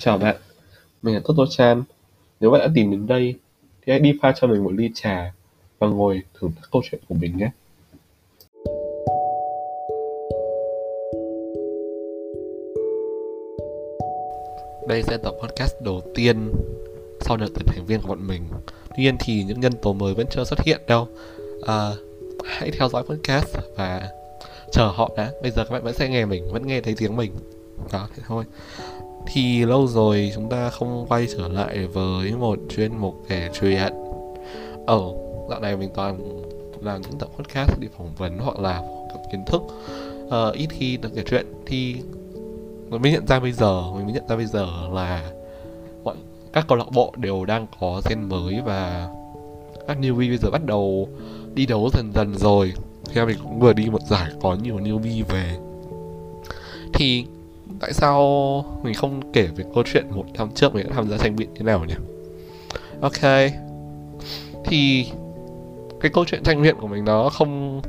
Chào bạn, mình là Toto Chan. Nếu bạn đã tìm đến đây, thì hãy đi pha cho mình một ly trà và ngồi thưởng thức câu chuyện của mình nhé. Đây sẽ là tập podcast đầu tiên sau đợt tuyển thành viên của bọn mình. Tuy nhiên thì những nhân tố mới vẫn chưa xuất hiện đâu. À, hãy theo dõi podcast và chờ họ đã. Bây giờ các bạn vẫn sẽ nghe mình, vẫn nghe thấy tiếng mình. Đó, thế thôi thì lâu rồi chúng ta không quay trở lại với một chuyên mục kể chuyện. Ở dạo này mình toàn làm những tập podcast để phỏng vấn hoặc là cập kiến thức. Uh, ít khi được kể chuyện. Thì mình mới nhận ra bây giờ mình mới nhận ra bây giờ là mọi các câu lạc bộ đều đang có gen mới và các newbie bây giờ bắt đầu đi đấu dần dần rồi. Theo mình cũng vừa đi một giải có nhiều newbie về. Thì tại sao mình không kể về câu chuyện một năm trước mình đã tham gia tranh biện thế nào nhỉ? Ok. Thì cái câu chuyện tranh biện của mình nó không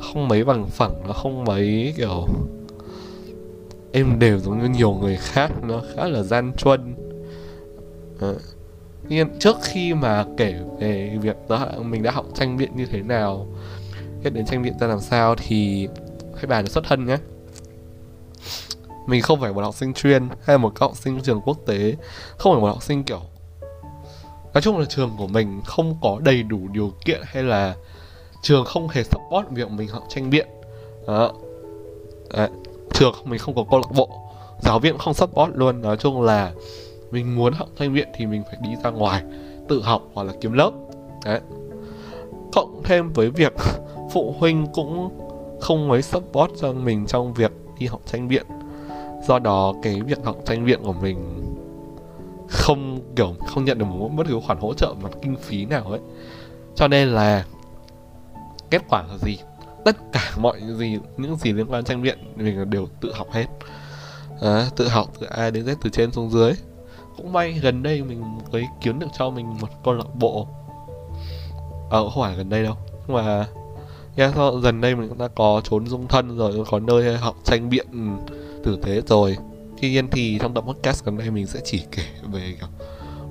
không mấy bằng phẳng, nó không mấy kiểu em đều giống như nhiều người khác, nó khá là gian truân. Ờ, à. nhưng trước khi mà kể về việc đó, mình đã học tranh biện như thế nào, biết đến tranh biện ra làm sao thì hãy bàn xuất thân nhé mình không phải một học sinh chuyên hay một học sinh trường quốc tế, không phải một học sinh kiểu, nói chung là trường của mình không có đầy đủ điều kiện hay là trường không hề support việc mình học tranh biện. Đó. Đấy. trường mình không có câu lạc bộ, giáo viên không support luôn. Nói chung là mình muốn học tranh biện thì mình phải đi ra ngoài, tự học hoặc là kiếm lớp. Đấy. cộng thêm với việc phụ huynh cũng không mấy support cho mình trong việc đi học tranh biện do đó cái việc học tranh viện của mình không kiểu không nhận được một bất cứ khoản hỗ trợ mặt kinh phí nào ấy. Cho nên là kết quả là gì? Tất cả mọi gì những gì liên quan tranh viện mình đều tự học hết. À, tự học từ A đến Z từ trên xuống dưới. Cũng may gần đây mình mới kiếm được cho mình một câu lạc bộ. Ờ không phải gần đây đâu nhưng mà yeah, dần đây mình cũng đã có trốn dung thân rồi có nơi học tranh biện tử tế rồi. Tuy nhiên thì trong tập podcast gần đây mình sẽ chỉ kể về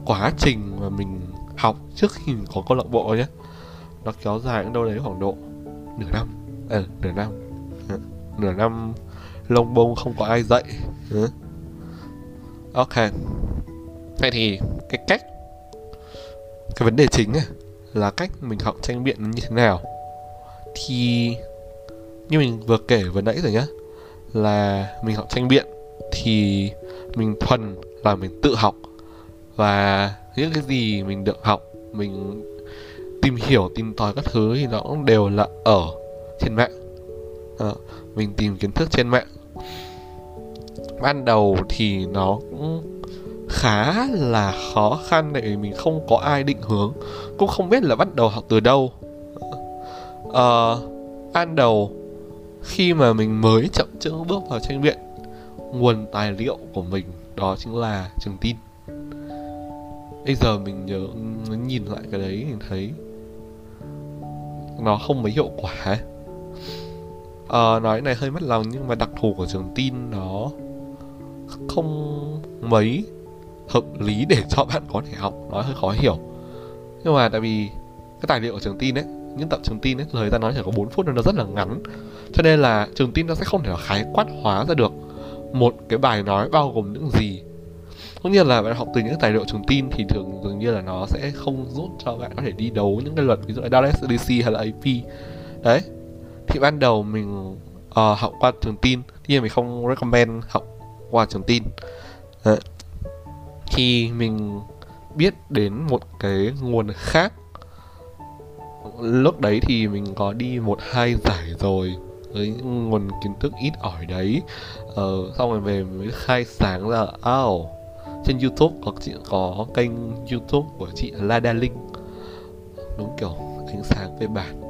quá trình mà mình học trước khi mình có câu lạc bộ nhé. Nó kéo dài đâu đấy khoảng độ nửa năm. Ờ nửa năm. Ờ, nửa năm lông bông không có ai dạy. Ờ. Ok. Vậy thì cái cách, cái vấn đề chính là cách mình học tranh biện như thế nào. Thì như mình vừa kể vừa nãy rồi nhá là mình học tranh biện thì mình thuần là mình tự học. Và những cái gì mình được học mình tìm hiểu tìm tòi các thứ thì nó cũng đều là ở trên mạng. À, mình tìm kiến thức trên mạng. Ban đầu thì nó cũng khá là khó khăn tại vì mình không có ai định hướng cũng không biết là bắt đầu học từ đâu. À, ban đầu khi mà mình mới chậm chữ bước vào tranh viện nguồn tài liệu của mình đó chính là trường tin. Bây giờ mình nhớ nhìn lại cái đấy mình thấy nó không mấy hiệu quả. Ấy. À, nói này hơi mất lòng nhưng mà đặc thù của trường tin nó không mấy hợp lý để cho bạn có thể học nó hơi khó hiểu. Nhưng mà tại vì cái tài liệu của trường tin ấy những tập trường tin ấy lời ta nói chỉ có 4 phút nên nó rất là ngắn cho nên là trường tin nó sẽ không thể khái quát hóa ra được một cái bài nói bao gồm những gì. Cũng như là bạn học từ những tài liệu trường tin thì thường dường như là nó sẽ không giúp cho bạn có thể đi đấu những cái luật ví dụ là Dallas DC hay là AP đấy. Thì ban đầu mình uh, học qua trường tin tuy nhiên mình không recommend học qua trường tin. Đấy. thì mình biết đến một cái nguồn khác. Lúc đấy thì mình có đi một hai giải rồi với nguồn kiến thức ít ỏi đấy. Ờ, xong rồi về mới khai sáng ra oh, trên youtube có chị có kênh youtube của chị Lada Linh. Đúng kiểu ánh sáng về bản.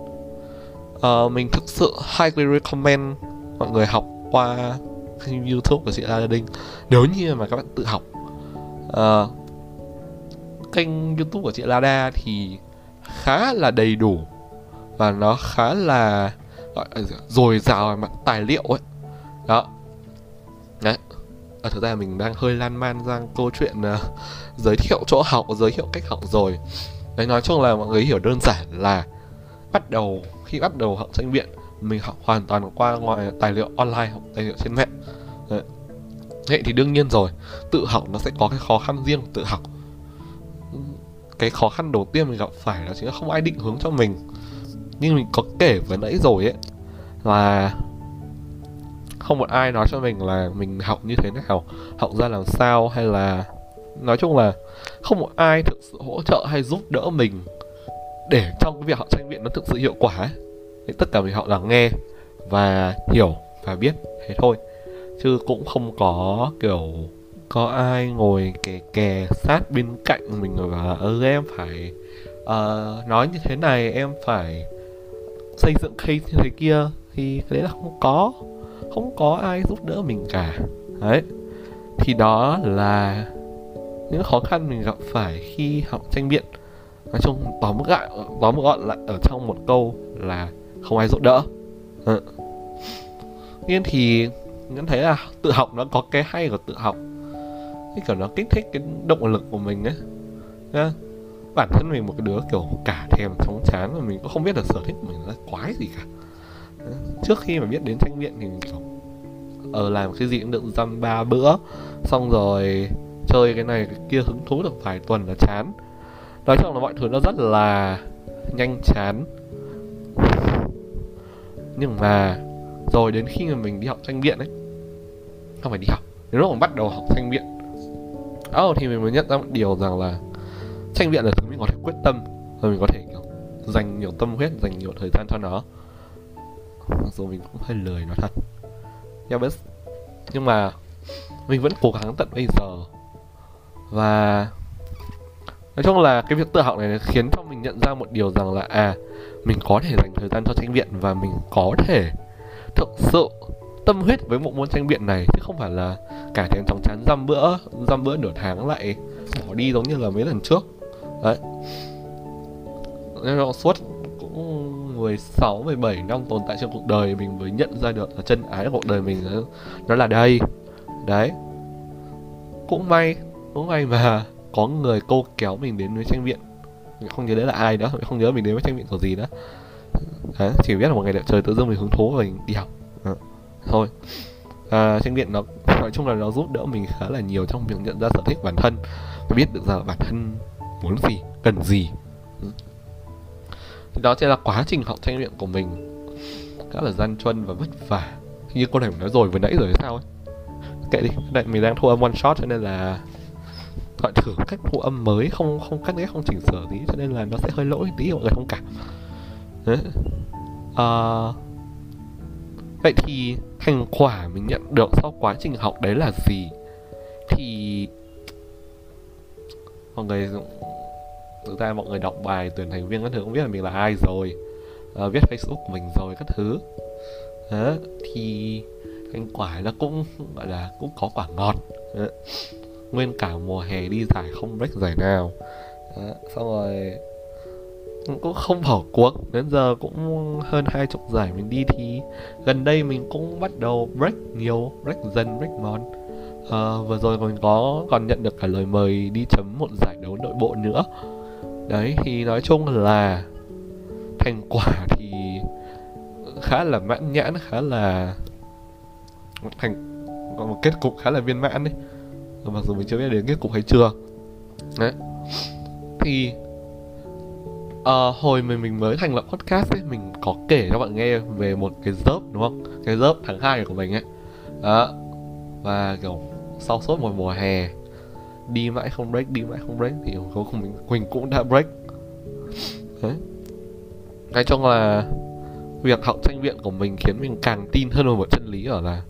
Ờ, mình thực sự highly recommend mọi người học qua kênh youtube của chị Lada Linh. Nếu như mà các bạn tự học ờ, kênh youtube của chị Lada thì khá là đầy đủ và nó khá là gọi rào dồi dào mặt tài liệu ấy. Đó. Đấy. Ờ, à, thực ra mình đang hơi lan man ra câu chuyện uh, giới thiệu chỗ học giới thiệu cách học rồi. Đấy nói chung là mọi người hiểu đơn giản là bắt đầu khi bắt đầu học tranh viện mình học hoàn toàn qua ngoài tài liệu online học tài liệu trên mạng. Đấy. Vậy thì đương nhiên rồi tự học nó sẽ có cái khó khăn riêng của tự học. Cái khó khăn đầu tiên mình gặp phải đó chính là không ai định hướng cho mình nhưng mình có kể vừa nãy rồi ấy là không một ai nói cho mình là mình học như thế nào học ra làm sao hay là nói chung là không một ai thực sự hỗ trợ hay giúp đỡ mình để trong cái việc học tranh biện nó thực sự hiệu quả ấy. Thì tất cả mình học là nghe và hiểu và biết thế thôi chứ cũng không có kiểu có ai ngồi kè kè sát bên cạnh mình và ừ em phải uh, nói như thế này em phải xây dựng case như thế kia thì cái đấy là không có. Không có ai giúp đỡ mình cả. Đấy. Thì đó là những khó khăn mình gặp phải khi học tranh biện. Nói chung tóm gọn tóm gọn lại ở trong một câu là không ai giúp đỡ. Ừ. nên thì nhận thấy là tự học nó có cái hay của tự học. Cái kiểu nó kích thích cái động lực của mình ấy bản thân mình một cái đứa kiểu cả thèm chóng chán mà mình cũng không biết là sở thích của mình là quái gì cả. Trước khi mà biết đến tranh viện thì mình kiểu ở ờ, làm cái gì cũng được dăm ba bữa xong rồi chơi cái này cái kia hứng thú được vài tuần là chán. Nói chung là mọi thứ nó rất là nhanh chán. Nhưng mà rồi đến khi mà mình đi học tranh viện ấy không phải đi học đến lúc mà bắt đầu học tranh viện oh, thì mình mới nhận ra một điều rằng là tranh biện là thứ mình có thể quyết tâm rồi mình có thể kiểu dành nhiều tâm huyết dành nhiều thời gian cho nó. Mặc dù mình cũng hơi lười nói thật. Yeah, biết nhưng mà mình vẫn cố gắng tận bây giờ. Và nói chung là cái việc tự học này khiến cho mình nhận ra một điều rằng là à mình có thể dành thời gian cho tranh biện và mình có thể thực sự tâm huyết với một môn tranh biện này chứ không phải là cả thèm chóng chán dăm bữa dăm bữa nửa tháng lại bỏ đi giống như là mấy lần trước đấy. Nên là suốt cũng 16, 17 năm tồn tại trong cuộc đời mình mới nhận ra được là chân ái của cuộc đời mình nó, nó là đây. Đấy. Cũng may cũng may mà có người câu kéo mình đến với tranh viện. Mình không nhớ đấy là ai đó mình không nhớ mình đến với tranh viện của gì đó. Đấy, chỉ biết là một ngày đẹp trời tự dưng mình hứng thú và mình đi học. À thôi. À, tranh viện nó nói chung là nó giúp đỡ mình khá là nhiều trong việc nhận ra sở thích bản thân. Và biết được rằng bản thân muốn gì, cần gì. Ừ. Thì đó sẽ là quá trình học tranh luyện của mình. Khá là gian truân và vất vả. Như cô này nói rồi, vừa nãy rồi sao ấy? Kệ đi đây mình đang thu âm one shot cho nên là gọi thử cách thu âm mới, không không cắt ghép không chỉnh sửa gì cho nên là nó sẽ hơi lỗi tí, mọi người thông cảm. Đấy. Ờ, vậy thì thành quả mình nhận được sau quá trình học đấy là gì? Thì, mọi người thực ra mọi người đọc bài tuyển thành viên các thứ cũng biết là mình là ai rồi. À, viết facebook của mình rồi các thứ. À, thì thành quả nó cũng gọi là cũng có quả ngọt. À, nguyên cả mùa hè đi giải không break giải nào. À, xong rồi cũng không bỏ cuộc. Đến giờ cũng hơn hai chục giải mình đi thì gần đây mình cũng bắt đầu break nhiều break dần break ngon à, vừa rồi mình có còn nhận được cả lời mời đi chấm một giải đấu nội bộ nữa đấy thì nói chung là thành quả thì khá là mãn nhãn khá là thành có một kết cục khá là viên mãn đấy. Mặc dù mình chưa biết đến kết cục hay chưa. Đấy. Thì uh, hồi mình mình mới thành lập podcast ấy mình có kể cho bạn nghe về một cái dớp đúng không? Cái dớp tháng 2 của mình ấy. Đó. Và kiểu sau suốt một mùa hè đi mãi không break, đi mãi không break thì cuối cùng mình mình cũng đã break. Đấy. Nói chung là việc học tranh viện của mình khiến mình càng tin hơn vào một chân lý ở là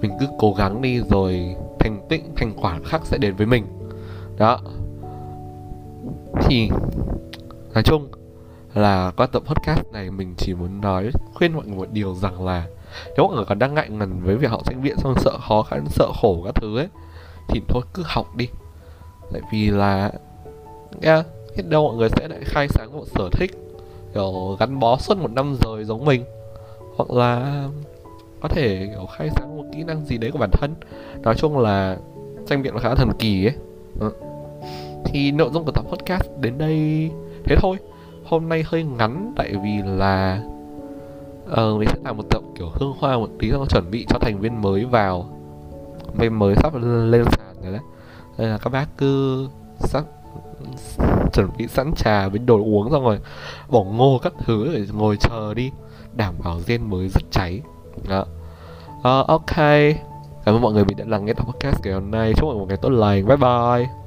mình cứ cố gắng đi rồi thành tích, thành quả khác sẽ đến với mình. Đó. Thì nói chung là qua tập podcast này mình chỉ muốn nói, khuyên mọi người một điều rằng là nếu mọi người còn đang ngại ngần với việc học sinh viện xong sợ khó khăn, sợ khổ các thứ ấy, thì thôi cứ học đi tại vì là nghe biết đâu mọi người sẽ lại khai sáng một sở thích kiểu gắn bó suốt một năm rồi giống mình. Hoặc là có thể kiểu khai sáng một kỹ năng gì đấy của bản thân. Nói chung là tranh biện khá thần kỳ ấy. Ừ. thì nội dung của tập podcast đến đây thế thôi. Hôm nay hơi ngắn tại vì là uh, mình sẽ làm một tập kiểu hương hoa một tí xong chuẩn bị cho thành viên mới vào. Mình mới sắp lên sàn rồi đấy nên là các bác cứ sắp chuẩn bị sẵn trà với đồ uống xong rồi bỏ ngô các thứ để ngồi chờ đi. Đảm bảo gen mới rất cháy. Đó. Uh, ok. Cảm ơn mọi người vì đã lắng nghe tập podcast ngày hôm nay. Chúc mọi người một ngày tốt lành. Bye bye.